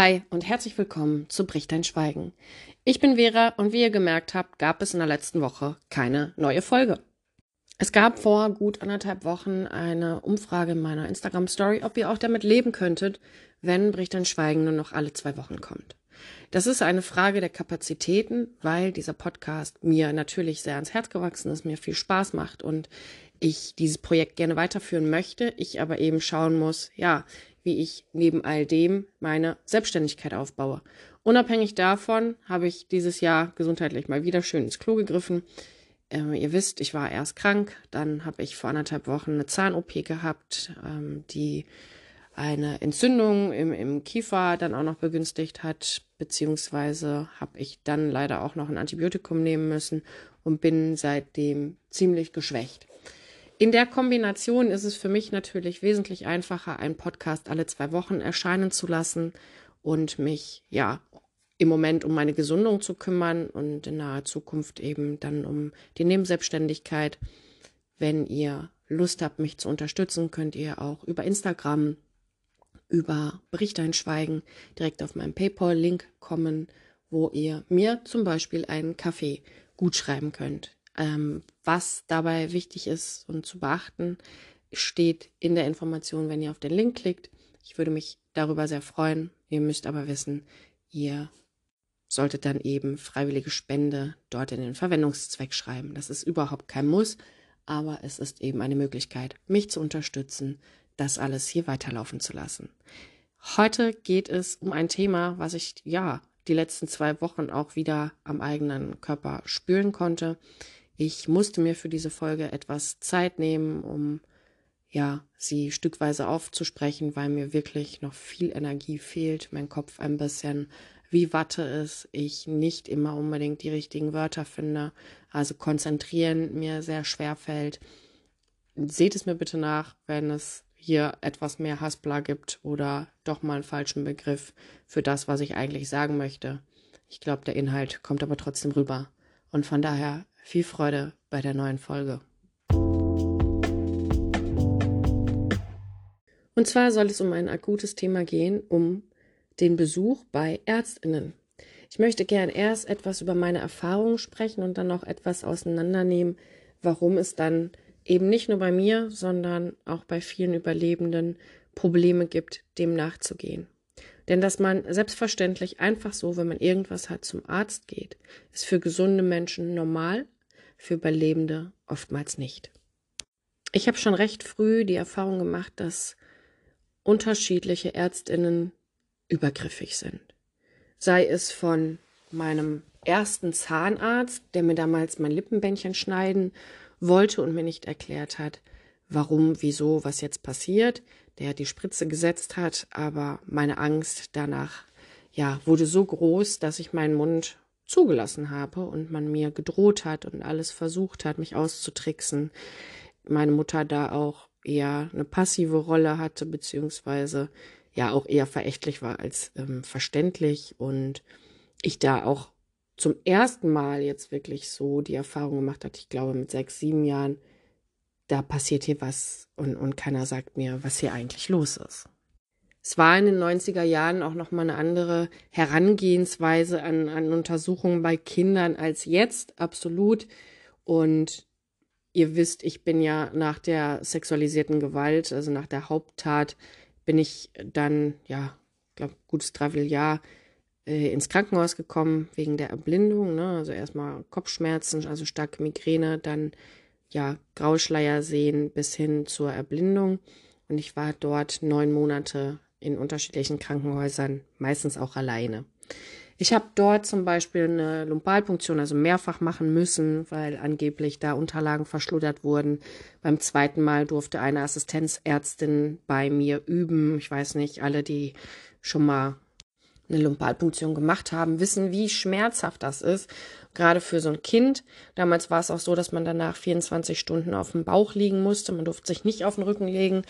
Hi und herzlich willkommen zu Bricht dein Schweigen. Ich bin Vera und wie ihr gemerkt habt, gab es in der letzten Woche keine neue Folge. Es gab vor gut anderthalb Wochen eine Umfrage in meiner Instagram Story, ob ihr auch damit leben könntet, wenn Bricht dein Schweigen nur noch alle zwei Wochen kommt. Das ist eine Frage der Kapazitäten, weil dieser Podcast mir natürlich sehr ans Herz gewachsen ist, mir viel Spaß macht und ich dieses Projekt gerne weiterführen möchte, ich aber eben schauen muss, ja, wie ich neben all dem meine Selbstständigkeit aufbaue. Unabhängig davon habe ich dieses Jahr gesundheitlich mal wieder schön ins Klo gegriffen. Ähm, ihr wisst, ich war erst krank, dann habe ich vor anderthalb Wochen eine Zahn-OP gehabt, ähm, die eine Entzündung im, im Kiefer dann auch noch begünstigt hat, beziehungsweise habe ich dann leider auch noch ein Antibiotikum nehmen müssen und bin seitdem ziemlich geschwächt. In der Kombination ist es für mich natürlich wesentlich einfacher, einen Podcast alle zwei Wochen erscheinen zu lassen und mich ja im Moment um meine Gesundung zu kümmern und in naher Zukunft eben dann um die Nebenselbstständigkeit. Wenn ihr Lust habt, mich zu unterstützen, könnt ihr auch über Instagram, über Bericht einschweigen, direkt auf meinen PayPal-Link kommen, wo ihr mir zum Beispiel einen Kaffee gut schreiben könnt. Ähm, was dabei wichtig ist und zu beachten, steht in der Information, wenn ihr auf den Link klickt. Ich würde mich darüber sehr freuen. Ihr müsst aber wissen, ihr solltet dann eben freiwillige Spende dort in den Verwendungszweck schreiben. Das ist überhaupt kein Muss, aber es ist eben eine Möglichkeit, mich zu unterstützen, das alles hier weiterlaufen zu lassen. Heute geht es um ein Thema, was ich ja die letzten zwei Wochen auch wieder am eigenen Körper spüren konnte. Ich musste mir für diese Folge etwas Zeit nehmen, um ja, sie stückweise aufzusprechen, weil mir wirklich noch viel Energie fehlt, mein Kopf ein bisschen wie Watte ist, ich nicht immer unbedingt die richtigen Wörter finde, also konzentrieren mir sehr schwer fällt. Seht es mir bitte nach, wenn es hier etwas mehr Haspler gibt oder doch mal einen falschen Begriff für das, was ich eigentlich sagen möchte. Ich glaube, der Inhalt kommt aber trotzdem rüber. Und von daher viel Freude bei der neuen Folge. Und zwar soll es um ein akutes Thema gehen, um den Besuch bei Ärztinnen. Ich möchte gern erst etwas über meine Erfahrungen sprechen und dann noch etwas auseinandernehmen, warum es dann eben nicht nur bei mir, sondern auch bei vielen Überlebenden Probleme gibt, dem nachzugehen. Denn dass man selbstverständlich einfach so, wenn man irgendwas hat, zum Arzt geht, ist für gesunde Menschen normal für Überlebende oftmals nicht. Ich habe schon recht früh die Erfahrung gemacht, dass unterschiedliche Ärztinnen übergriffig sind. Sei es von meinem ersten Zahnarzt, der mir damals mein Lippenbändchen schneiden wollte und mir nicht erklärt hat, warum, wieso, was jetzt passiert, der die Spritze gesetzt hat, aber meine Angst danach, ja, wurde so groß, dass ich meinen Mund zugelassen habe und man mir gedroht hat und alles versucht hat, mich auszutricksen. Meine Mutter da auch eher eine passive Rolle hatte, beziehungsweise ja auch eher verächtlich war als ähm, verständlich und ich da auch zum ersten Mal jetzt wirklich so die Erfahrung gemacht hat, ich glaube mit sechs, sieben Jahren, da passiert hier was und, und keiner sagt mir, was hier eigentlich los ist. Es war in den 90er Jahren auch nochmal eine andere Herangehensweise an, an Untersuchungen bei Kindern als jetzt, absolut. Und ihr wisst, ich bin ja nach der sexualisierten Gewalt, also nach der Haupttat, bin ich dann, ja, glaube gutes Dreivierteljahr äh, ins Krankenhaus gekommen wegen der Erblindung. Ne? Also erstmal Kopfschmerzen, also starke Migräne, dann ja Grauschleier sehen bis hin zur Erblindung. Und ich war dort neun Monate in unterschiedlichen Krankenhäusern, meistens auch alleine. Ich habe dort zum Beispiel eine Lumpalpunktion, also mehrfach machen müssen, weil angeblich da Unterlagen verschluddert wurden. Beim zweiten Mal durfte eine Assistenzärztin bei mir üben. Ich weiß nicht, alle, die schon mal eine Lumpalpunktion gemacht haben, wissen, wie schmerzhaft das ist. Gerade für so ein Kind. Damals war es auch so, dass man danach 24 Stunden auf dem Bauch liegen musste. Man durfte sich nicht auf den Rücken legen.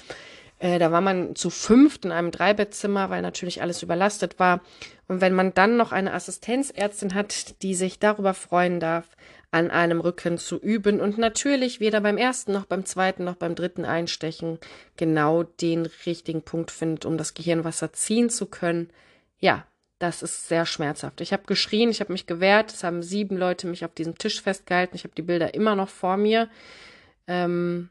Äh, da war man zu fünft in einem Dreibettzimmer, weil natürlich alles überlastet war. Und wenn man dann noch eine Assistenzärztin hat, die sich darüber freuen darf, an einem Rücken zu üben und natürlich weder beim ersten noch beim zweiten noch beim dritten Einstechen genau den richtigen Punkt findet, um das Gehirnwasser ziehen zu können, ja, das ist sehr schmerzhaft. Ich habe geschrien, ich habe mich gewehrt, es haben sieben Leute mich auf diesem Tisch festgehalten, ich habe die Bilder immer noch vor mir. Ähm,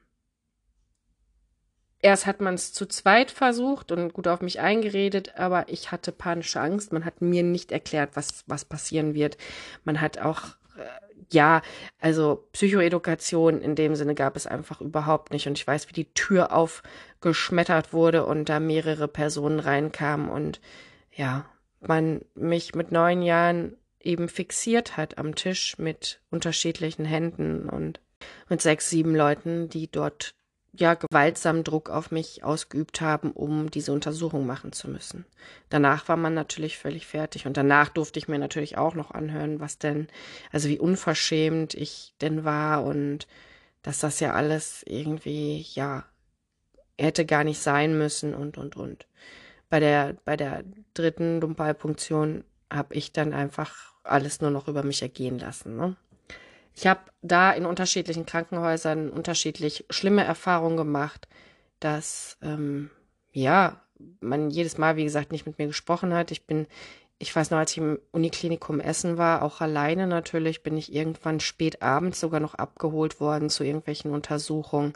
erst hat man es zu zweit versucht und gut auf mich eingeredet, aber ich hatte panische Angst. Man hat mir nicht erklärt, was, was passieren wird. Man hat auch, äh, ja, also Psychoedukation in dem Sinne gab es einfach überhaupt nicht. Und ich weiß, wie die Tür aufgeschmettert wurde und da mehrere Personen reinkamen und ja, man mich mit neun Jahren eben fixiert hat am Tisch mit unterschiedlichen Händen und mit sechs, sieben Leuten, die dort ja gewaltsam Druck auf mich ausgeübt haben, um diese Untersuchung machen zu müssen. Danach war man natürlich völlig fertig und danach durfte ich mir natürlich auch noch anhören, was denn, also wie unverschämt ich denn war und dass das ja alles irgendwie, ja, hätte gar nicht sein müssen und und und. Bei der bei der dritten Dumpalpunktion habe ich dann einfach alles nur noch über mich ergehen lassen. Ne? Ich habe da in unterschiedlichen Krankenhäusern unterschiedlich schlimme Erfahrungen gemacht, dass ähm, ja man jedes Mal, wie gesagt, nicht mit mir gesprochen hat. Ich bin, ich weiß noch, als ich im Uniklinikum Essen war, auch alleine natürlich, bin ich irgendwann spät abends sogar noch abgeholt worden zu irgendwelchen Untersuchungen.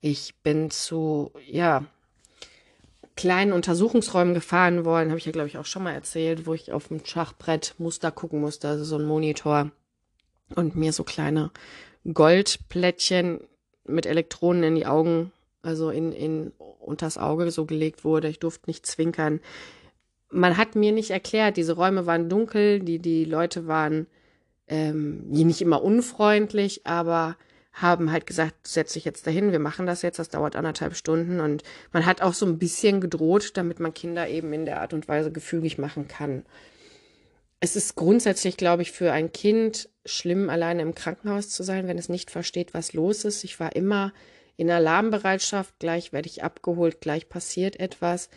Ich bin zu, ja, kleinen Untersuchungsräumen gefahren worden, habe ich ja, glaube ich, auch schon mal erzählt, wo ich auf dem Schachbrett Muster gucken musste, also so ein Monitor und mir so kleine Goldplättchen mit Elektronen in die Augen, also in, in unters Auge so gelegt wurde. Ich durfte nicht zwinkern. Man hat mir nicht erklärt, diese Räume waren dunkel, die, die Leute waren ähm, nicht immer unfreundlich, aber haben halt gesagt, setz dich jetzt dahin, wir machen das jetzt, das dauert anderthalb Stunden und man hat auch so ein bisschen gedroht, damit man Kinder eben in der Art und Weise gefügig machen kann es ist grundsätzlich, glaube ich, für ein Kind schlimm, alleine im Krankenhaus zu sein, wenn es nicht versteht, was los ist. Ich war immer in Alarmbereitschaft, gleich werde ich abgeholt, gleich passiert etwas.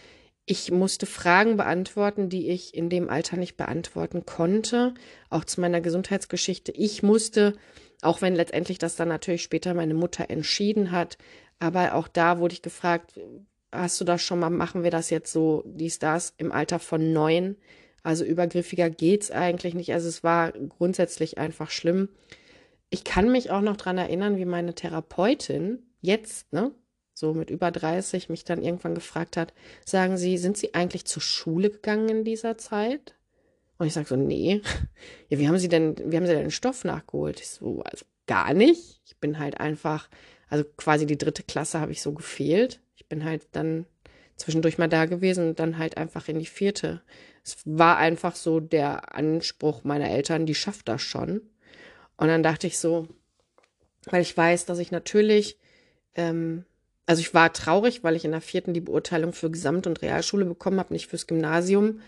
Ich musste Fragen beantworten, die ich in dem Alter nicht beantworten konnte, auch zu meiner Gesundheitsgeschichte. Ich musste, auch wenn letztendlich das dann natürlich später meine Mutter entschieden hat, aber auch da wurde ich gefragt, hast du das schon mal, machen wir das jetzt so, dies, das, im Alter von neun? Also übergriffiger geht's eigentlich nicht. Also es war grundsätzlich einfach schlimm. Ich kann mich auch noch dran erinnern, wie meine Therapeutin jetzt, ne, so mit über 30, mich dann irgendwann gefragt hat, sagen Sie, sind Sie eigentlich zur Schule gegangen in dieser Zeit? Und ich sage so, nee. Ja, wie haben Sie denn, wie haben Sie denn den Stoff nachgeholt? Ich so, also gar nicht. Ich bin halt einfach, also quasi die dritte Klasse habe ich so gefehlt. Ich bin halt dann zwischendurch mal da gewesen und dann halt einfach in die vierte. Es war einfach so der Anspruch meiner Eltern, die schafft das schon. Und dann dachte ich so, weil ich weiß, dass ich natürlich, ähm, also ich war traurig, weil ich in der vierten die Beurteilung für Gesamt- und Realschule bekommen habe, nicht fürs Gymnasium.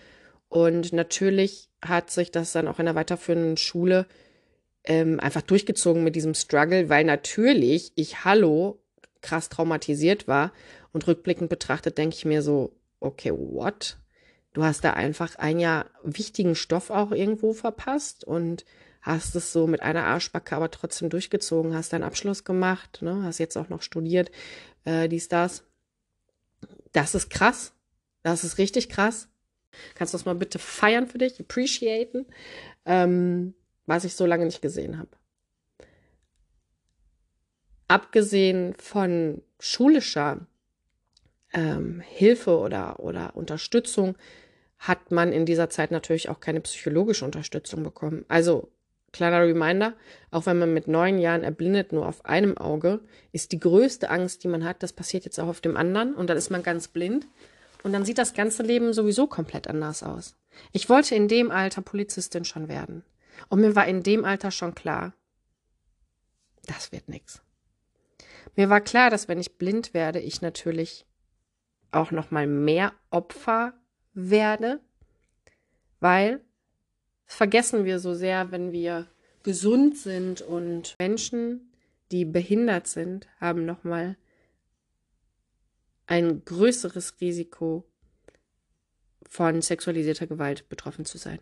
Und natürlich hat sich das dann auch in der weiterführenden Schule ähm, einfach durchgezogen mit diesem Struggle, weil natürlich ich, hallo, krass traumatisiert war. Und rückblickend betrachtet denke ich mir so, okay, what? Du hast da einfach ein Jahr wichtigen Stoff auch irgendwo verpasst und hast es so mit einer Arschbacke aber trotzdem durchgezogen, hast deinen Abschluss gemacht, ne, hast jetzt auch noch studiert, äh, dies, das. Das ist krass. Das ist richtig krass. Kannst du das mal bitte feiern für dich, appreciaten, ähm, was ich so lange nicht gesehen habe. Abgesehen von schulischer ähm, Hilfe oder, oder Unterstützung hat man in dieser Zeit natürlich auch keine psychologische Unterstützung bekommen. Also, kleiner Reminder, auch wenn man mit neun Jahren erblindet nur auf einem Auge, ist die größte Angst, die man hat, das passiert jetzt auch auf dem anderen und dann ist man ganz blind und dann sieht das ganze Leben sowieso komplett anders aus. Ich wollte in dem Alter Polizistin schon werden und mir war in dem Alter schon klar, das wird nix. Mir war klar, dass wenn ich blind werde, ich natürlich auch noch mal mehr Opfer werde, weil vergessen wir so sehr, wenn wir gesund sind und Menschen, die behindert sind, haben noch mal ein größeres Risiko von sexualisierter Gewalt betroffen zu sein.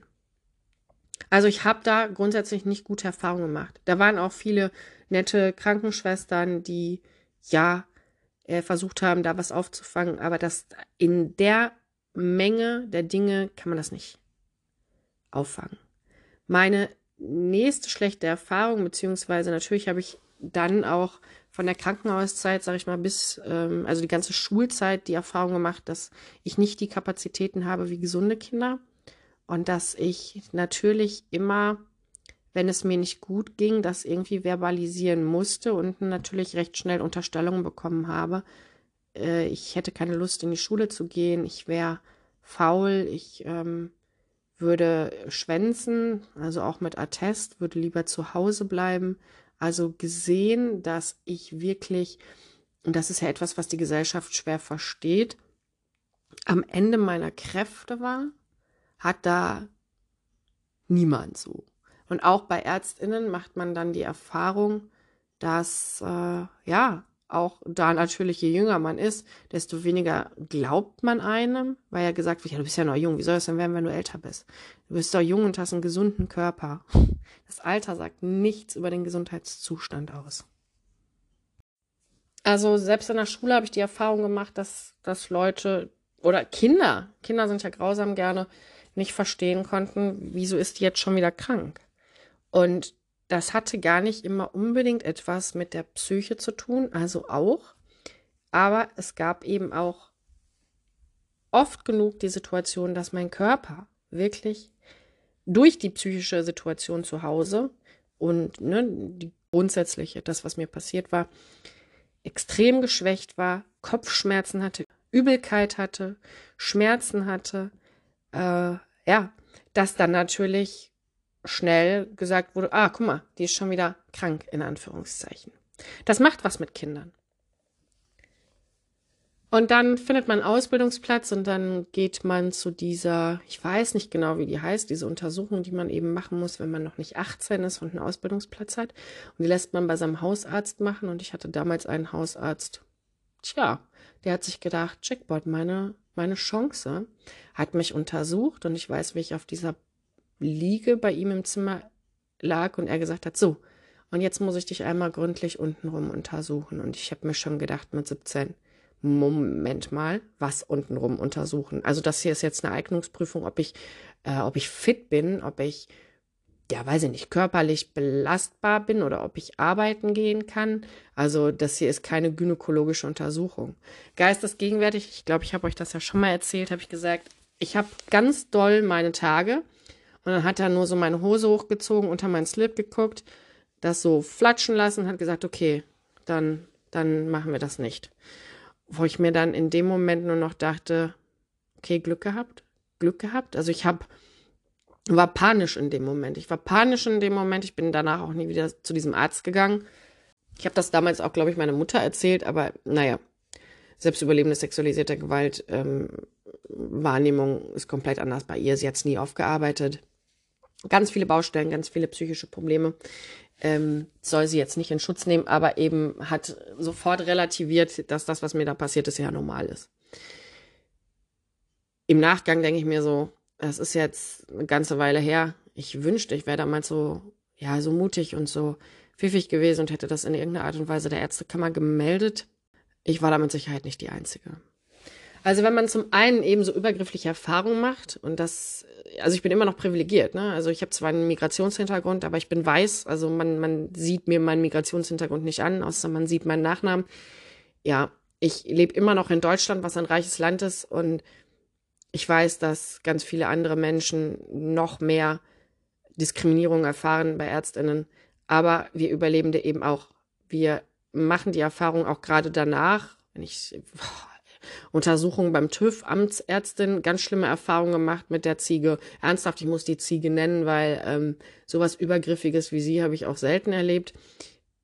Also ich habe da grundsätzlich nicht gute Erfahrungen gemacht. Da waren auch viele nette Krankenschwestern, die ja äh, versucht haben, da was aufzufangen, aber das in der Menge der Dinge kann man das nicht auffangen. Meine nächste schlechte Erfahrung, beziehungsweise natürlich habe ich dann auch von der Krankenhauszeit, sage ich mal, bis, ähm, also die ganze Schulzeit die Erfahrung gemacht, dass ich nicht die Kapazitäten habe wie gesunde Kinder und dass ich natürlich immer, wenn es mir nicht gut ging, das irgendwie verbalisieren musste und natürlich recht schnell Unterstellungen bekommen habe. Äh, ich hätte keine Lust, in die Schule zu gehen, ich wäre faul, ich ähm, würde schwänzen, also auch mit Attest, würde lieber zu Hause bleiben. Also gesehen, dass ich wirklich, und das ist ja etwas, was die Gesellschaft schwer versteht, am Ende meiner Kräfte war, hat da niemand so. Und auch bei Ärztinnen macht man dann die Erfahrung, dass äh, ja auch da natürlich, je jünger man ist, desto weniger glaubt man einem, weil ja gesagt wird, ja, du bist ja noch jung, wie soll es denn werden, wenn du älter bist? Du bist doch jung und hast einen gesunden Körper. Das Alter sagt nichts über den Gesundheitszustand aus. Also selbst in der Schule habe ich die Erfahrung gemacht, dass, dass Leute oder Kinder, Kinder sind ja grausam gerne, nicht verstehen konnten, wieso ist die jetzt schon wieder krank? Und das hatte gar nicht immer unbedingt etwas mit der Psyche zu tun, also auch. Aber es gab eben auch oft genug die Situation, dass mein Körper wirklich durch die psychische Situation zu Hause und ne, die grundsätzliche, das, was mir passiert war, extrem geschwächt war, Kopfschmerzen hatte, Übelkeit hatte, Schmerzen hatte, äh, ja, dass dann natürlich schnell gesagt wurde, ah, guck mal, die ist schon wieder krank, in Anführungszeichen. Das macht was mit Kindern. Und dann findet man einen Ausbildungsplatz und dann geht man zu dieser, ich weiß nicht genau, wie die heißt, diese Untersuchung, die man eben machen muss, wenn man noch nicht 18 ist und einen Ausbildungsplatz hat. Und die lässt man bei seinem Hausarzt machen. Und ich hatte damals einen Hausarzt, tja, der hat sich gedacht, Jackpot, meine, meine Chance, hat mich untersucht und ich weiß, wie ich auf dieser Liege bei ihm im Zimmer lag und er gesagt hat, so, und jetzt muss ich dich einmal gründlich untenrum untersuchen. Und ich habe mir schon gedacht mit 17, Moment mal, was untenrum untersuchen? Also das hier ist jetzt eine Eignungsprüfung, ob ich, äh, ob ich fit bin, ob ich, ja, weiß ich nicht, körperlich belastbar bin oder ob ich arbeiten gehen kann. Also das hier ist keine gynäkologische Untersuchung. Geistesgegenwärtig, ich glaube, ich habe euch das ja schon mal erzählt, habe ich gesagt, ich habe ganz doll meine Tage und dann hat er nur so meine Hose hochgezogen, unter meinen Slip geguckt, das so flatschen lassen, hat gesagt, okay, dann, dann machen wir das nicht. Wo ich mir dann in dem Moment nur noch dachte, okay, Glück gehabt, Glück gehabt. Also ich habe war panisch in dem Moment. Ich war panisch in dem Moment. Ich bin danach auch nie wieder zu diesem Arzt gegangen. Ich habe das damals auch, glaube ich, meiner Mutter erzählt, aber naja, selbstüberlebende sexualisierte Gewalt, ähm, Wahrnehmung ist komplett anders bei ihr. Sie hat es nie aufgearbeitet ganz viele Baustellen, ganz viele psychische Probleme. Ähm, soll sie jetzt nicht in Schutz nehmen, aber eben hat sofort relativiert, dass das, was mir da passiert ist, ja normal ist. Im Nachgang denke ich mir so, das ist jetzt eine ganze Weile her. Ich wünschte, ich wäre damals so, ja, so mutig und so pfiffig gewesen und hätte das in irgendeiner Art und Weise der Ärztekammer gemeldet. Ich war da mit Sicherheit nicht die Einzige. Also wenn man zum einen eben so übergriffliche Erfahrungen macht und das, also ich bin immer noch privilegiert, ne? Also ich habe zwar einen Migrationshintergrund, aber ich bin weiß, also man, man sieht mir meinen Migrationshintergrund nicht an, außer man sieht meinen Nachnamen. Ja, ich lebe immer noch in Deutschland, was ein reiches Land ist und ich weiß, dass ganz viele andere Menschen noch mehr Diskriminierung erfahren bei Ärztinnen, aber wir Überlebende eben auch. Wir machen die Erfahrung auch gerade danach, wenn ich, boah, Untersuchungen beim TÜV, Amtsärztin, ganz schlimme Erfahrungen gemacht mit der Ziege. Ernsthaft, ich muss die Ziege nennen, weil ähm, sowas Übergriffiges wie sie habe ich auch selten erlebt.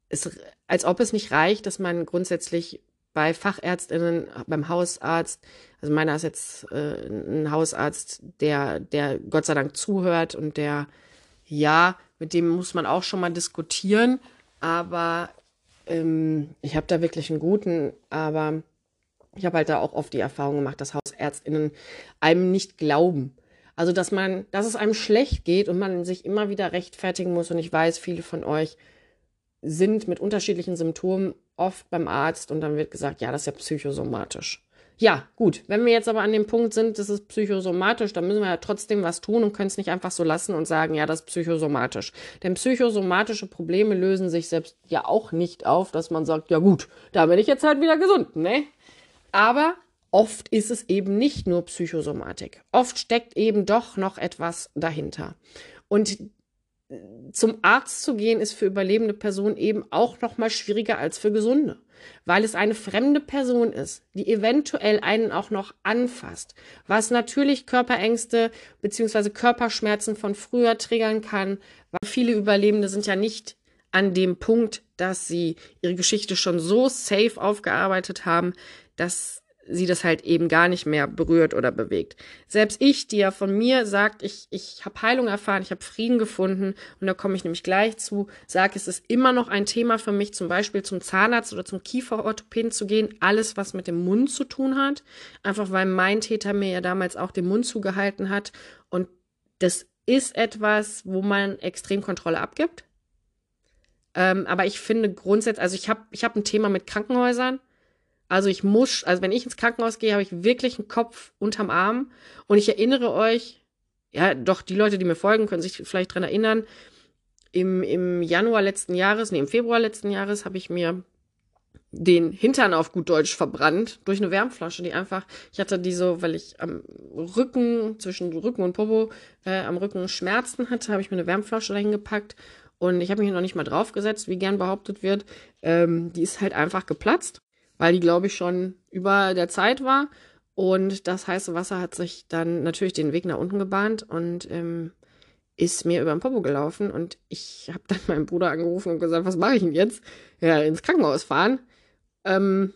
Es, als ob es nicht reicht, dass man grundsätzlich bei Fachärztinnen, beim Hausarzt, also meiner ist jetzt äh, ein Hausarzt, der, der Gott sei Dank zuhört und der, ja, mit dem muss man auch schon mal diskutieren, aber ähm, ich habe da wirklich einen guten, aber ich habe halt da auch oft die Erfahrung gemacht, dass HausärztInnen einem nicht glauben. Also, dass man, dass es einem schlecht geht und man sich immer wieder rechtfertigen muss. Und ich weiß, viele von euch sind mit unterschiedlichen Symptomen oft beim Arzt und dann wird gesagt, ja, das ist ja psychosomatisch. Ja, gut. Wenn wir jetzt aber an dem Punkt sind, das ist psychosomatisch, dann müssen wir ja trotzdem was tun und können es nicht einfach so lassen und sagen, ja, das ist psychosomatisch. Denn psychosomatische Probleme lösen sich selbst ja auch nicht auf, dass man sagt, ja gut, da bin ich jetzt halt wieder gesund, ne? Aber oft ist es eben nicht nur Psychosomatik. Oft steckt eben doch noch etwas dahinter. Und zum Arzt zu gehen ist für überlebende Personen eben auch noch mal schwieriger als für gesunde weil es eine fremde Person ist, die eventuell einen auch noch anfasst, was natürlich Körperängste beziehungsweise Körperschmerzen von früher triggern kann, weil viele Überlebende sind ja nicht an dem Punkt, dass sie ihre Geschichte schon so safe aufgearbeitet haben, dass sie das halt eben gar nicht mehr berührt oder bewegt. Selbst ich, die ja von mir sagt, ich, ich habe Heilung erfahren, ich habe Frieden gefunden und da komme ich nämlich gleich zu, sage, es ist immer noch ein Thema für mich, zum Beispiel zum Zahnarzt oder zum Kieferorthopäden zu gehen, alles, was mit dem Mund zu tun hat, einfach weil mein Täter mir ja damals auch den Mund zugehalten hat und das ist etwas, wo man extrem Kontrolle abgibt. Ähm, aber ich finde grundsätzlich, also ich habe ich hab ein Thema mit Krankenhäusern, also ich muss, also wenn ich ins Krankenhaus gehe, habe ich wirklich einen Kopf unterm Arm. Und ich erinnere euch, ja, doch, die Leute, die mir folgen, können sich vielleicht dran erinnern. Im, Im Januar letzten Jahres, nee, im Februar letzten Jahres habe ich mir den Hintern auf gut Deutsch verbrannt durch eine Wärmflasche, die einfach, ich hatte die so, weil ich am Rücken, zwischen Rücken und Popo, äh, am Rücken Schmerzen hatte, habe ich mir eine Wärmflasche dahin gepackt und ich habe mich noch nicht mal draufgesetzt, wie gern behauptet wird. Ähm, die ist halt einfach geplatzt weil die, glaube ich, schon über der Zeit war. Und das heiße Wasser hat sich dann natürlich den Weg nach unten gebahnt und ähm, ist mir über den Popo gelaufen. Und ich habe dann meinen Bruder angerufen und gesagt, was mache ich denn jetzt? Ja, ins Krankenhaus fahren. Ähm,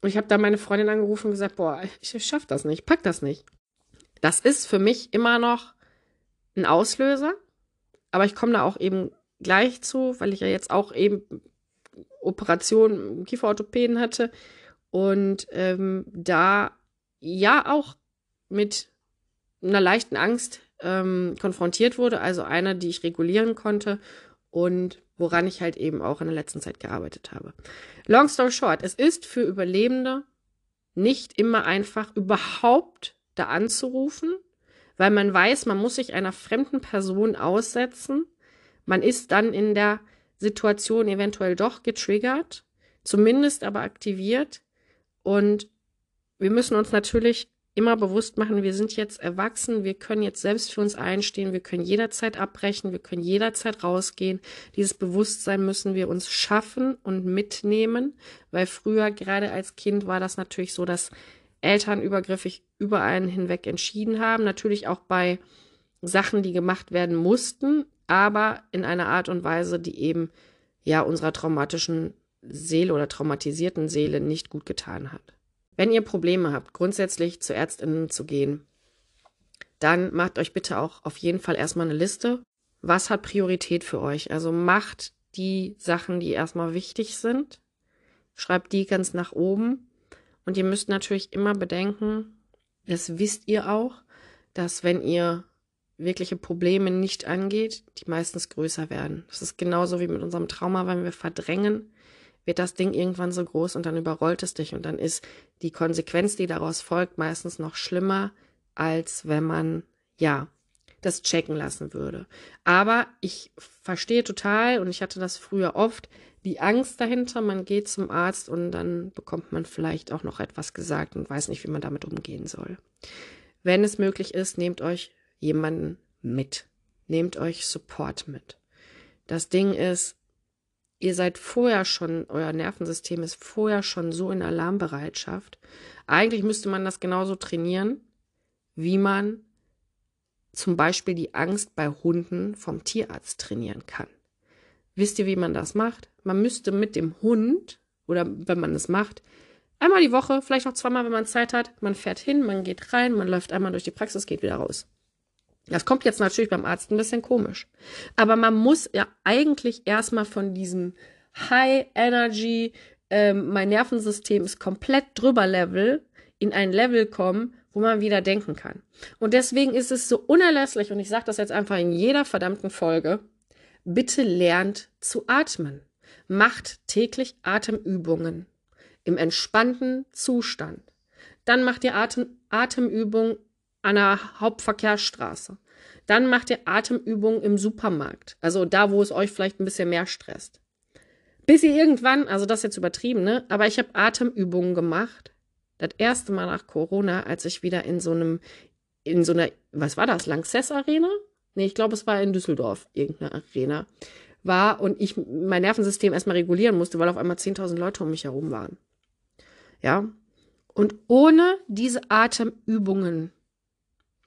und ich habe dann meine Freundin angerufen und gesagt, boah, ich schaff das nicht, pack das nicht. Das ist für mich immer noch ein Auslöser, aber ich komme da auch eben gleich zu, weil ich ja jetzt auch eben Operation Kieferorthopäden hatte und ähm, da ja auch mit einer leichten Angst ähm, konfrontiert wurde, also einer, die ich regulieren konnte und woran ich halt eben auch in der letzten Zeit gearbeitet habe. Long story short, es ist für Überlebende nicht immer einfach, überhaupt da anzurufen, weil man weiß, man muss sich einer fremden Person aussetzen. Man ist dann in der Situation eventuell doch getriggert, zumindest aber aktiviert. Und wir müssen uns natürlich immer bewusst machen, wir sind jetzt erwachsen, wir können jetzt selbst für uns einstehen, wir können jederzeit abbrechen, wir können jederzeit rausgehen. Dieses Bewusstsein müssen wir uns schaffen und mitnehmen, weil früher, gerade als Kind, war das natürlich so, dass Eltern übergriffig über einen hinweg entschieden haben. Natürlich auch bei Sachen, die gemacht werden mussten, aber in einer Art und Weise, die eben ja unserer traumatischen Seele oder traumatisierten Seele nicht gut getan hat. Wenn ihr Probleme habt, grundsätzlich zu Ärztinnen zu gehen, dann macht euch bitte auch auf jeden Fall erstmal eine Liste. Was hat Priorität für euch? Also macht die Sachen, die erstmal wichtig sind, schreibt die ganz nach oben. Und ihr müsst natürlich immer bedenken, das wisst ihr auch, dass wenn ihr wirkliche Probleme nicht angeht, die meistens größer werden. Das ist genauso wie mit unserem Trauma, wenn wir verdrängen, wird das Ding irgendwann so groß und dann überrollt es dich und dann ist die Konsequenz, die daraus folgt, meistens noch schlimmer, als wenn man, ja, das checken lassen würde. Aber ich verstehe total und ich hatte das früher oft, die Angst dahinter, man geht zum Arzt und dann bekommt man vielleicht auch noch etwas gesagt und weiß nicht, wie man damit umgehen soll. Wenn es möglich ist, nehmt euch jemanden mit. Nehmt euch Support mit. Das Ding ist, ihr seid vorher schon, euer Nervensystem ist vorher schon so in Alarmbereitschaft. Eigentlich müsste man das genauso trainieren, wie man zum Beispiel die Angst bei Hunden vom Tierarzt trainieren kann. Wisst ihr, wie man das macht? Man müsste mit dem Hund, oder wenn man es macht, einmal die Woche, vielleicht auch zweimal, wenn man Zeit hat, man fährt hin, man geht rein, man läuft einmal durch die Praxis, geht wieder raus. Das kommt jetzt natürlich beim Arzt ein bisschen komisch. Aber man muss ja eigentlich erstmal von diesem High Energy, ähm, mein Nervensystem ist komplett drüber Level, in ein Level kommen, wo man wieder denken kann. Und deswegen ist es so unerlässlich, und ich sage das jetzt einfach in jeder verdammten Folge, bitte lernt zu atmen. Macht täglich Atemübungen im entspannten Zustand. Dann macht ihr Atem, Atemübung an der Hauptverkehrsstraße. Dann macht ihr Atemübungen im Supermarkt. Also da, wo es euch vielleicht ein bisschen mehr stresst. Bis ihr irgendwann, also das ist jetzt übertrieben, ne? Aber ich habe Atemübungen gemacht. Das erste Mal nach Corona, als ich wieder in so einem, in so einer, was war das, Lanxess Arena? Nee, ich glaube, es war in Düsseldorf, irgendeine Arena war und ich mein Nervensystem erstmal regulieren musste, weil auf einmal 10.000 Leute um mich herum waren. Ja. Und ohne diese Atemübungen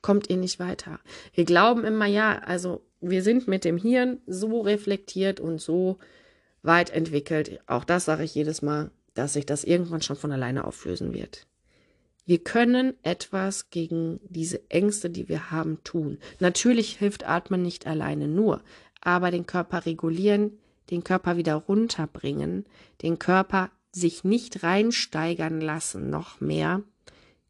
kommt ihr nicht weiter. Wir glauben immer, ja, also wir sind mit dem Hirn so reflektiert und so weit entwickelt. Auch das sage ich jedes Mal, dass sich das irgendwann schon von alleine auflösen wird. Wir können etwas gegen diese Ängste, die wir haben, tun. Natürlich hilft Atmen nicht alleine nur, aber den Körper regulieren, den Körper wieder runterbringen, den Körper sich nicht reinsteigern lassen noch mehr,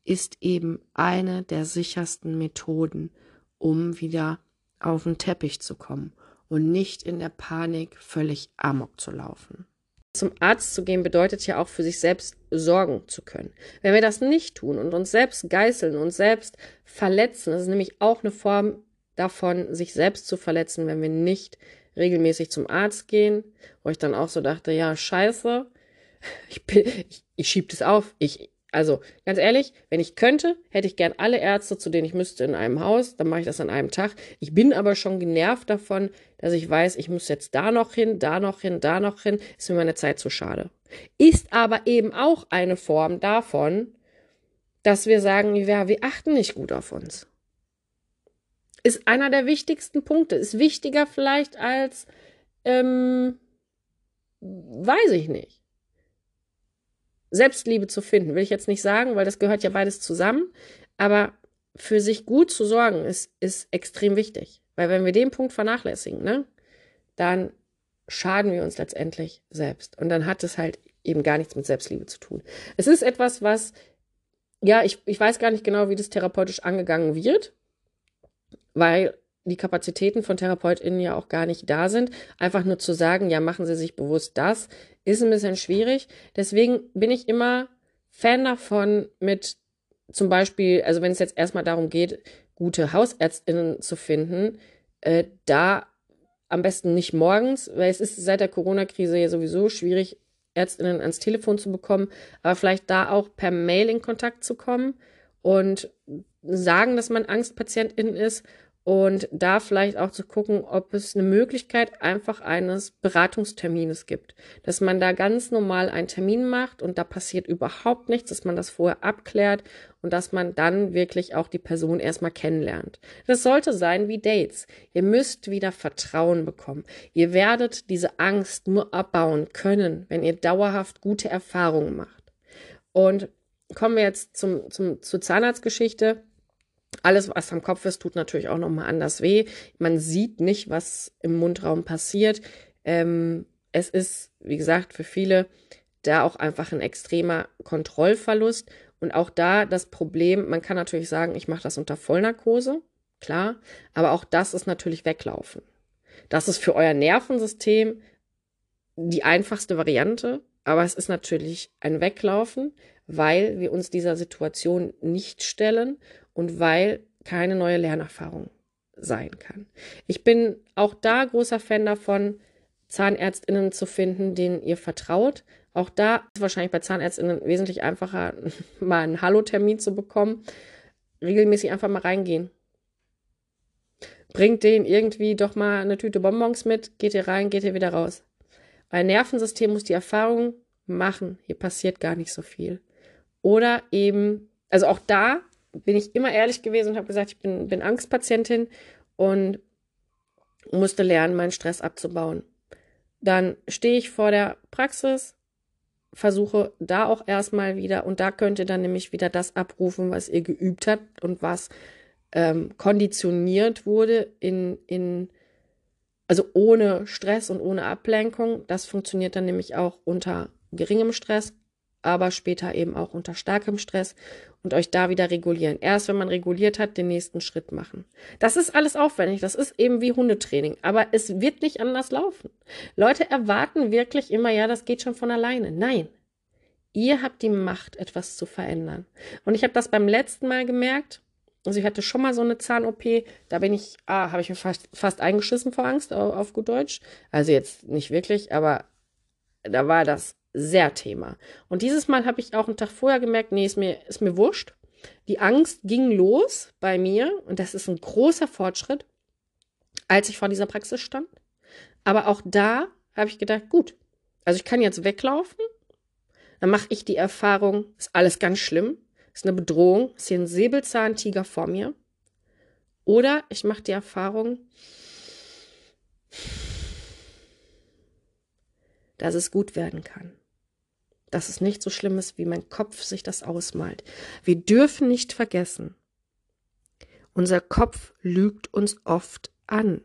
ist eben eine der sichersten Methoden, um wieder auf den Teppich zu kommen und nicht in der Panik völlig amok zu laufen. Zum Arzt zu gehen bedeutet ja auch für sich selbst sorgen zu können. Wenn wir das nicht tun und uns selbst geißeln und selbst verletzen, das ist nämlich auch eine Form davon, sich selbst zu verletzen, wenn wir nicht regelmäßig zum Arzt gehen, wo ich dann auch so dachte, ja, scheiße, ich, ich, ich schieb das auf. Ich, also, ganz ehrlich, wenn ich könnte, hätte ich gern alle Ärzte, zu denen ich müsste, in einem Haus. Dann mache ich das an einem Tag. Ich bin aber schon genervt davon, dass ich weiß, ich muss jetzt da noch hin, da noch hin, da noch hin. Ist mir meine Zeit zu schade. Ist aber eben auch eine Form davon, dass wir sagen, ja, wir achten nicht gut auf uns ist einer der wichtigsten Punkte. Ist wichtiger vielleicht als, ähm, weiß ich nicht. Selbstliebe zu finden, will ich jetzt nicht sagen, weil das gehört ja beides zusammen. Aber für sich gut zu sorgen ist, ist extrem wichtig. Weil wenn wir den Punkt vernachlässigen, ne, dann schaden wir uns letztendlich selbst. Und dann hat es halt eben gar nichts mit Selbstliebe zu tun. Es ist etwas, was, ja, ich, ich weiß gar nicht genau, wie das therapeutisch angegangen wird weil die Kapazitäten von TherapeutInnen ja auch gar nicht da sind. Einfach nur zu sagen, ja, machen Sie sich bewusst das, ist ein bisschen schwierig. Deswegen bin ich immer Fan davon, mit zum Beispiel, also wenn es jetzt erstmal darum geht, gute HausärztInnen zu finden, äh, da am besten nicht morgens, weil es ist seit der Corona-Krise ja sowieso schwierig, Ärztinnen ans Telefon zu bekommen, aber vielleicht da auch per Mail in Kontakt zu kommen und sagen, dass man Angstpatientin ist und da vielleicht auch zu gucken, ob es eine Möglichkeit einfach eines Beratungstermines gibt, dass man da ganz normal einen Termin macht und da passiert überhaupt nichts, dass man das vorher abklärt und dass man dann wirklich auch die Person erstmal kennenlernt. Das sollte sein wie Dates. Ihr müsst wieder Vertrauen bekommen. Ihr werdet diese Angst nur abbauen können, wenn ihr dauerhaft gute Erfahrungen macht. Und kommen wir jetzt zum, zum, zur Zahnarztgeschichte alles, was am Kopf ist, tut natürlich auch nochmal anders weh. Man sieht nicht, was im Mundraum passiert. Ähm, es ist, wie gesagt, für viele da auch einfach ein extremer Kontrollverlust. Und auch da das Problem, man kann natürlich sagen, ich mache das unter Vollnarkose, klar, aber auch das ist natürlich weglaufen. Das ist für euer Nervensystem die einfachste Variante, aber es ist natürlich ein Weglaufen, weil wir uns dieser Situation nicht stellen und weil keine neue Lernerfahrung sein kann. Ich bin auch da großer Fan davon, Zahnärztinnen zu finden, denen ihr vertraut. Auch da ist es wahrscheinlich bei Zahnärztinnen wesentlich einfacher, mal einen Hallo-Termin zu bekommen. Regelmäßig einfach mal reingehen. Bringt denen irgendwie doch mal eine Tüte Bonbons mit, geht ihr rein, geht ihr wieder raus. Weil Nervensystem muss die Erfahrung machen, hier passiert gar nicht so viel. Oder eben, also auch da bin ich immer ehrlich gewesen und habe gesagt, ich bin, bin Angstpatientin und musste lernen, meinen Stress abzubauen. Dann stehe ich vor der Praxis, versuche da auch erstmal wieder, und da könnt ihr dann nämlich wieder das abrufen, was ihr geübt habt und was ähm, konditioniert wurde in, in, also ohne Stress und ohne Ablenkung. Das funktioniert dann nämlich auch unter geringem Stress, aber später eben auch unter starkem Stress und euch da wieder regulieren. Erst wenn man reguliert hat, den nächsten Schritt machen. Das ist alles aufwendig, das ist eben wie Hundetraining, aber es wird nicht anders laufen. Leute erwarten wirklich immer, ja, das geht schon von alleine. Nein. Ihr habt die Macht, etwas zu verändern. Und ich habe das beim letzten Mal gemerkt. Also ich hatte schon mal so eine Zahn-OP, da bin ich, ah, habe ich mir fast, fast eingeschissen vor Angst auf, auf gut Deutsch. Also jetzt nicht wirklich, aber da war das sehr Thema. Und dieses Mal habe ich auch einen Tag vorher gemerkt, nee, ist mir, ist mir wurscht. Die Angst ging los bei mir und das ist ein großer Fortschritt, als ich vor dieser Praxis stand. Aber auch da habe ich gedacht, gut, also ich kann jetzt weglaufen, dann mache ich die Erfahrung, ist alles ganz schlimm, ist eine Bedrohung, ist hier ein Säbelzahntiger vor mir. Oder ich mache die Erfahrung, dass es gut werden kann. Dass es nicht so schlimm ist, wie mein Kopf sich das ausmalt. Wir dürfen nicht vergessen, unser Kopf lügt uns oft an.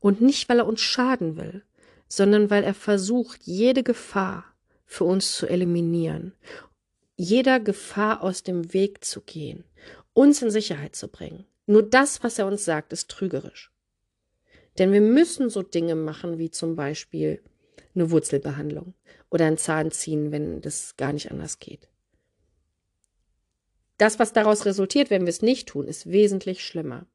Und nicht, weil er uns schaden will, sondern weil er versucht, jede Gefahr für uns zu eliminieren, jeder Gefahr aus dem Weg zu gehen, uns in Sicherheit zu bringen. Nur das, was er uns sagt, ist trügerisch. Denn wir müssen so Dinge machen, wie zum Beispiel eine Wurzelbehandlung oder ein Zahn ziehen, wenn das gar nicht anders geht. Das, was daraus resultiert, wenn wir es nicht tun, ist wesentlich schlimmer.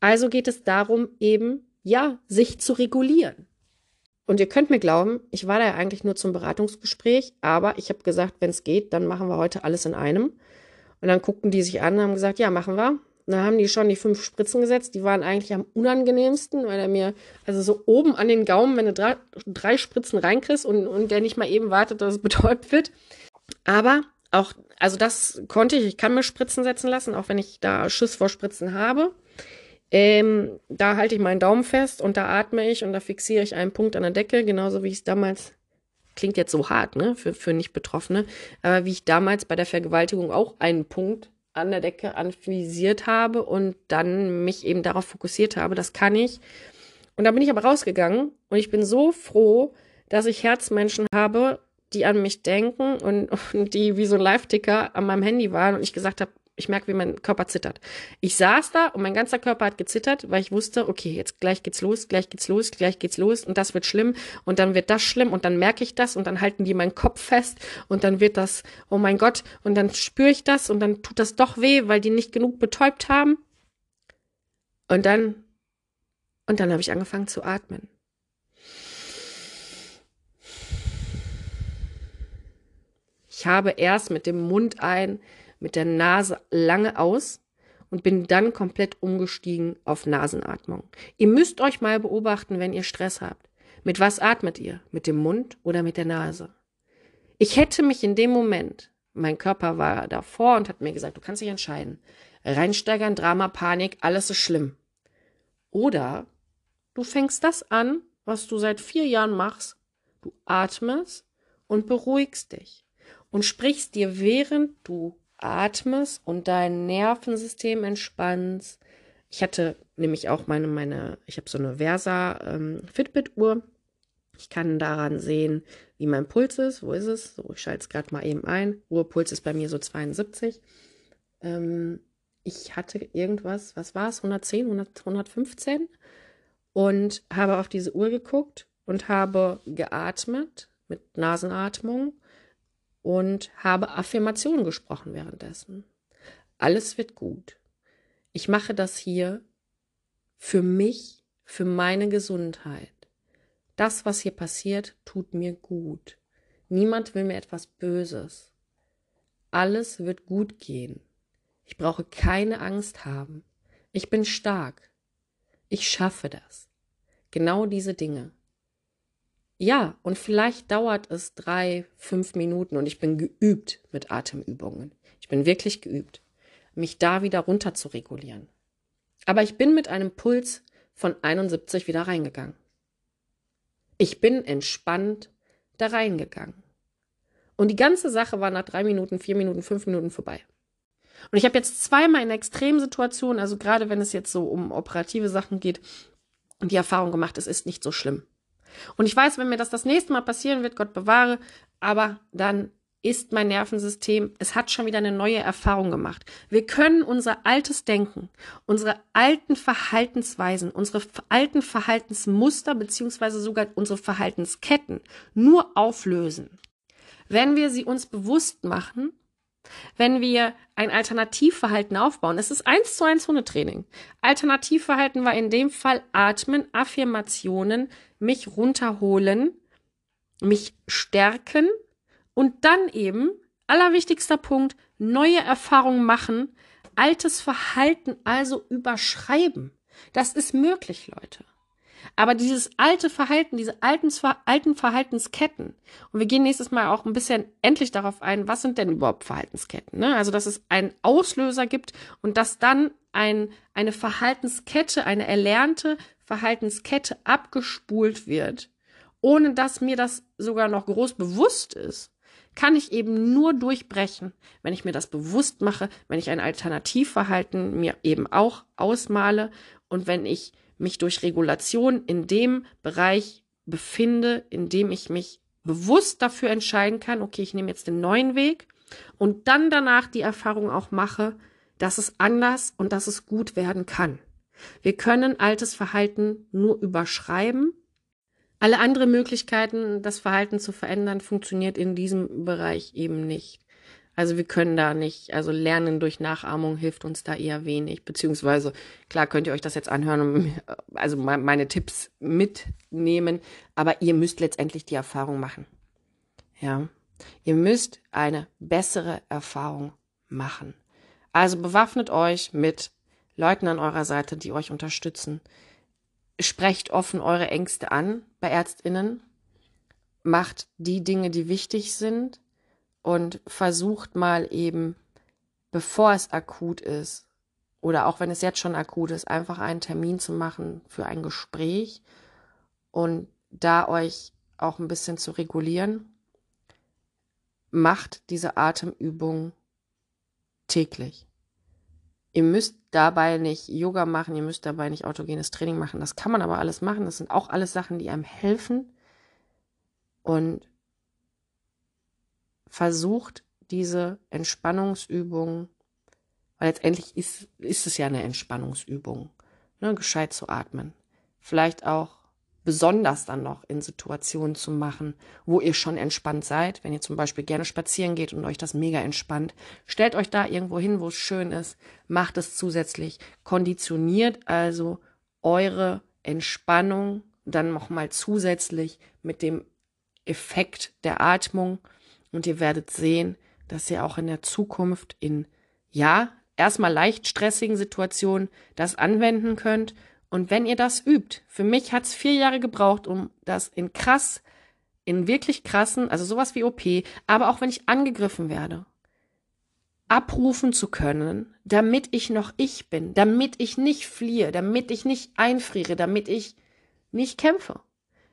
Also geht es darum, eben, ja, sich zu regulieren. Und ihr könnt mir glauben, ich war da ja eigentlich nur zum Beratungsgespräch, aber ich habe gesagt, wenn es geht, dann machen wir heute alles in einem. Und dann guckten die sich an und haben gesagt, ja, machen wir. Dann haben die schon die fünf Spritzen gesetzt. Die waren eigentlich am unangenehmsten, weil er mir, also so oben an den Gaumen, wenn du drei, drei Spritzen reinkriegst und, und der nicht mal eben wartet, dass es betäubt wird. Aber auch, also das konnte ich, ich kann mir Spritzen setzen lassen, auch wenn ich da Schiss vor Spritzen habe. Ähm, da halte ich meinen Daumen fest und da atme ich und da fixiere ich einen Punkt an der Decke, genauso wie ich es damals, klingt jetzt so hart, ne, für, für Nicht-Betroffene, aber wie ich damals bei der Vergewaltigung auch einen Punkt an der Decke anvisiert habe und dann mich eben darauf fokussiert habe, das kann ich. Und da bin ich aber rausgegangen und ich bin so froh, dass ich Herzmenschen habe, die an mich denken und, und die wie so ein Live-Ticker an meinem Handy waren und ich gesagt habe, ich merke, wie mein Körper zittert. Ich saß da und mein ganzer Körper hat gezittert, weil ich wusste, okay, jetzt gleich geht's los, gleich geht's los, gleich geht's los und das wird schlimm und dann wird das schlimm und dann merke ich das und dann halten die meinen Kopf fest und dann wird das, oh mein Gott, und dann spüre ich das und dann tut das doch weh, weil die nicht genug betäubt haben. Und dann, und dann habe ich angefangen zu atmen. Ich habe erst mit dem Mund ein mit der Nase lange aus und bin dann komplett umgestiegen auf Nasenatmung. Ihr müsst euch mal beobachten, wenn ihr Stress habt. Mit was atmet ihr? Mit dem Mund oder mit der Nase? Ich hätte mich in dem Moment, mein Körper war davor und hat mir gesagt, du kannst dich entscheiden. Reinsteigern, Drama, Panik, alles ist schlimm. Oder du fängst das an, was du seit vier Jahren machst. Du atmest und beruhigst dich und sprichst dir, während du atmest und dein Nervensystem entspannst. Ich hatte nämlich auch meine, meine, ich habe so eine Versa ähm, Fitbit-Uhr. Ich kann daran sehen, wie mein Puls ist. Wo ist es? So, ich schalte es gerade mal eben ein. Ruhepuls ist bei mir so 72. Ähm, ich hatte irgendwas, was war es? 110, 100, 115? Und habe auf diese Uhr geguckt und habe geatmet mit Nasenatmung und habe Affirmationen gesprochen währenddessen. Alles wird gut. Ich mache das hier für mich, für meine Gesundheit. Das, was hier passiert, tut mir gut. Niemand will mir etwas Böses. Alles wird gut gehen. Ich brauche keine Angst haben. Ich bin stark. Ich schaffe das. Genau diese Dinge. Ja, und vielleicht dauert es drei, fünf Minuten und ich bin geübt mit Atemübungen. Ich bin wirklich geübt, mich da wieder runter zu regulieren. Aber ich bin mit einem Puls von 71 wieder reingegangen. Ich bin entspannt da reingegangen. Und die ganze Sache war nach drei Minuten, vier Minuten, fünf Minuten vorbei. Und ich habe jetzt zweimal in Extremsituationen, also gerade wenn es jetzt so um operative Sachen geht, die Erfahrung gemacht, es ist nicht so schlimm. Und ich weiß, wenn mir das das nächste Mal passieren wird, Gott bewahre, aber dann ist mein Nervensystem, es hat schon wieder eine neue Erfahrung gemacht. Wir können unser altes Denken, unsere alten Verhaltensweisen, unsere alten Verhaltensmuster beziehungsweise sogar unsere Verhaltensketten nur auflösen, wenn wir sie uns bewusst machen, wenn wir ein Alternativverhalten aufbauen. Es ist eins zu eins Hundetraining. Alternativverhalten war in dem Fall Atmen, Affirmationen, mich runterholen, mich stärken und dann eben, allerwichtigster Punkt, neue Erfahrungen machen, altes Verhalten also überschreiben. Das ist möglich, Leute. Aber dieses alte Verhalten, diese alten, alten Verhaltensketten, und wir gehen nächstes Mal auch ein bisschen endlich darauf ein, was sind denn überhaupt Verhaltensketten? Ne? Also, dass es einen Auslöser gibt und dass dann ein, eine Verhaltenskette, eine erlernte Verhaltenskette abgespult wird, ohne dass mir das sogar noch groß bewusst ist kann ich eben nur durchbrechen, wenn ich mir das bewusst mache, wenn ich ein Alternativverhalten mir eben auch ausmale und wenn ich mich durch Regulation in dem Bereich befinde, in dem ich mich bewusst dafür entscheiden kann, okay, ich nehme jetzt den neuen Weg und dann danach die Erfahrung auch mache, dass es anders und dass es gut werden kann. Wir können altes Verhalten nur überschreiben. Alle anderen Möglichkeiten, das Verhalten zu verändern, funktioniert in diesem Bereich eben nicht. Also wir können da nicht, also Lernen durch Nachahmung hilft uns da eher wenig. Beziehungsweise, klar könnt ihr euch das jetzt anhören und also meine Tipps mitnehmen, aber ihr müsst letztendlich die Erfahrung machen. Ja. Ihr müsst eine bessere Erfahrung machen. Also bewaffnet euch mit Leuten an eurer Seite, die euch unterstützen. Sprecht offen eure Ängste an bei Ärztinnen. Macht die Dinge, die wichtig sind und versucht mal eben, bevor es akut ist, oder auch wenn es jetzt schon akut ist, einfach einen Termin zu machen für ein Gespräch und da euch auch ein bisschen zu regulieren. Macht diese Atemübung täglich. Ihr müsst dabei nicht Yoga machen, ihr müsst dabei nicht autogenes Training machen. Das kann man aber alles machen. Das sind auch alles Sachen, die einem helfen. Und versucht, diese Entspannungsübung, weil letztendlich ist, ist es ja eine Entspannungsübung, ne, gescheit zu atmen. Vielleicht auch besonders dann noch in Situationen zu machen, wo ihr schon entspannt seid. Wenn ihr zum Beispiel gerne spazieren geht und euch das mega entspannt, stellt euch da irgendwo hin, wo es schön ist, macht es zusätzlich, konditioniert also eure Entspannung dann nochmal zusätzlich mit dem Effekt der Atmung und ihr werdet sehen, dass ihr auch in der Zukunft in, ja, erstmal leicht stressigen Situationen das anwenden könnt. Und wenn ihr das übt, für mich hat es vier Jahre gebraucht, um das in krass, in wirklich krassen, also sowas wie OP, aber auch wenn ich angegriffen werde, abrufen zu können, damit ich noch ich bin, damit ich nicht fliehe, damit ich nicht einfriere, damit ich nicht kämpfe,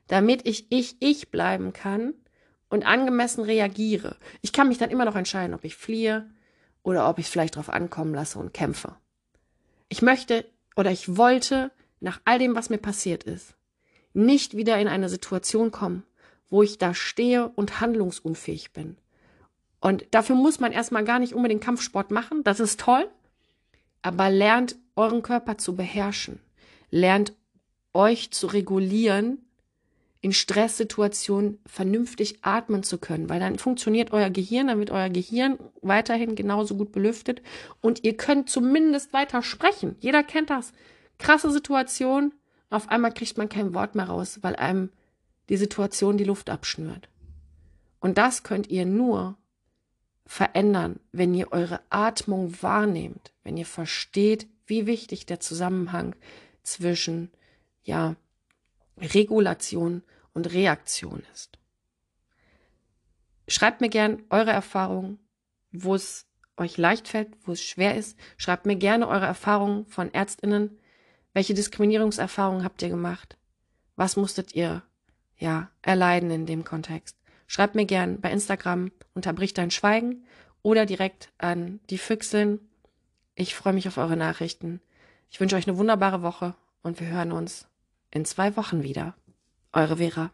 damit ich ich ich bleiben kann und angemessen reagiere. Ich kann mich dann immer noch entscheiden, ob ich fliehe oder ob ich es vielleicht drauf ankommen lasse und kämpfe. Ich möchte oder ich wollte nach all dem, was mir passiert ist, nicht wieder in eine Situation kommen, wo ich da stehe und handlungsunfähig bin. Und dafür muss man erstmal gar nicht unbedingt Kampfsport machen, das ist toll, aber lernt euren Körper zu beherrschen, lernt euch zu regulieren in Stresssituationen vernünftig atmen zu können, weil dann funktioniert euer Gehirn, dann wird euer Gehirn weiterhin genauso gut belüftet und ihr könnt zumindest weiter sprechen. Jeder kennt das. Krasse Situation, auf einmal kriegt man kein Wort mehr raus, weil einem die Situation die Luft abschnürt. Und das könnt ihr nur verändern, wenn ihr eure Atmung wahrnehmt, wenn ihr versteht, wie wichtig der Zusammenhang zwischen, ja, Regulation und Reaktion ist. Schreibt mir gern eure Erfahrungen, wo es euch leicht fällt, wo es schwer ist. Schreibt mir gerne eure Erfahrungen von Ärztinnen. Welche Diskriminierungserfahrungen habt ihr gemacht? Was musstet ihr, ja, erleiden in dem Kontext? Schreibt mir gern bei Instagram unterbricht dein Schweigen oder direkt an die Füchseln. Ich freue mich auf eure Nachrichten. Ich wünsche euch eine wunderbare Woche und wir hören uns in zwei Wochen wieder. Eure Vera.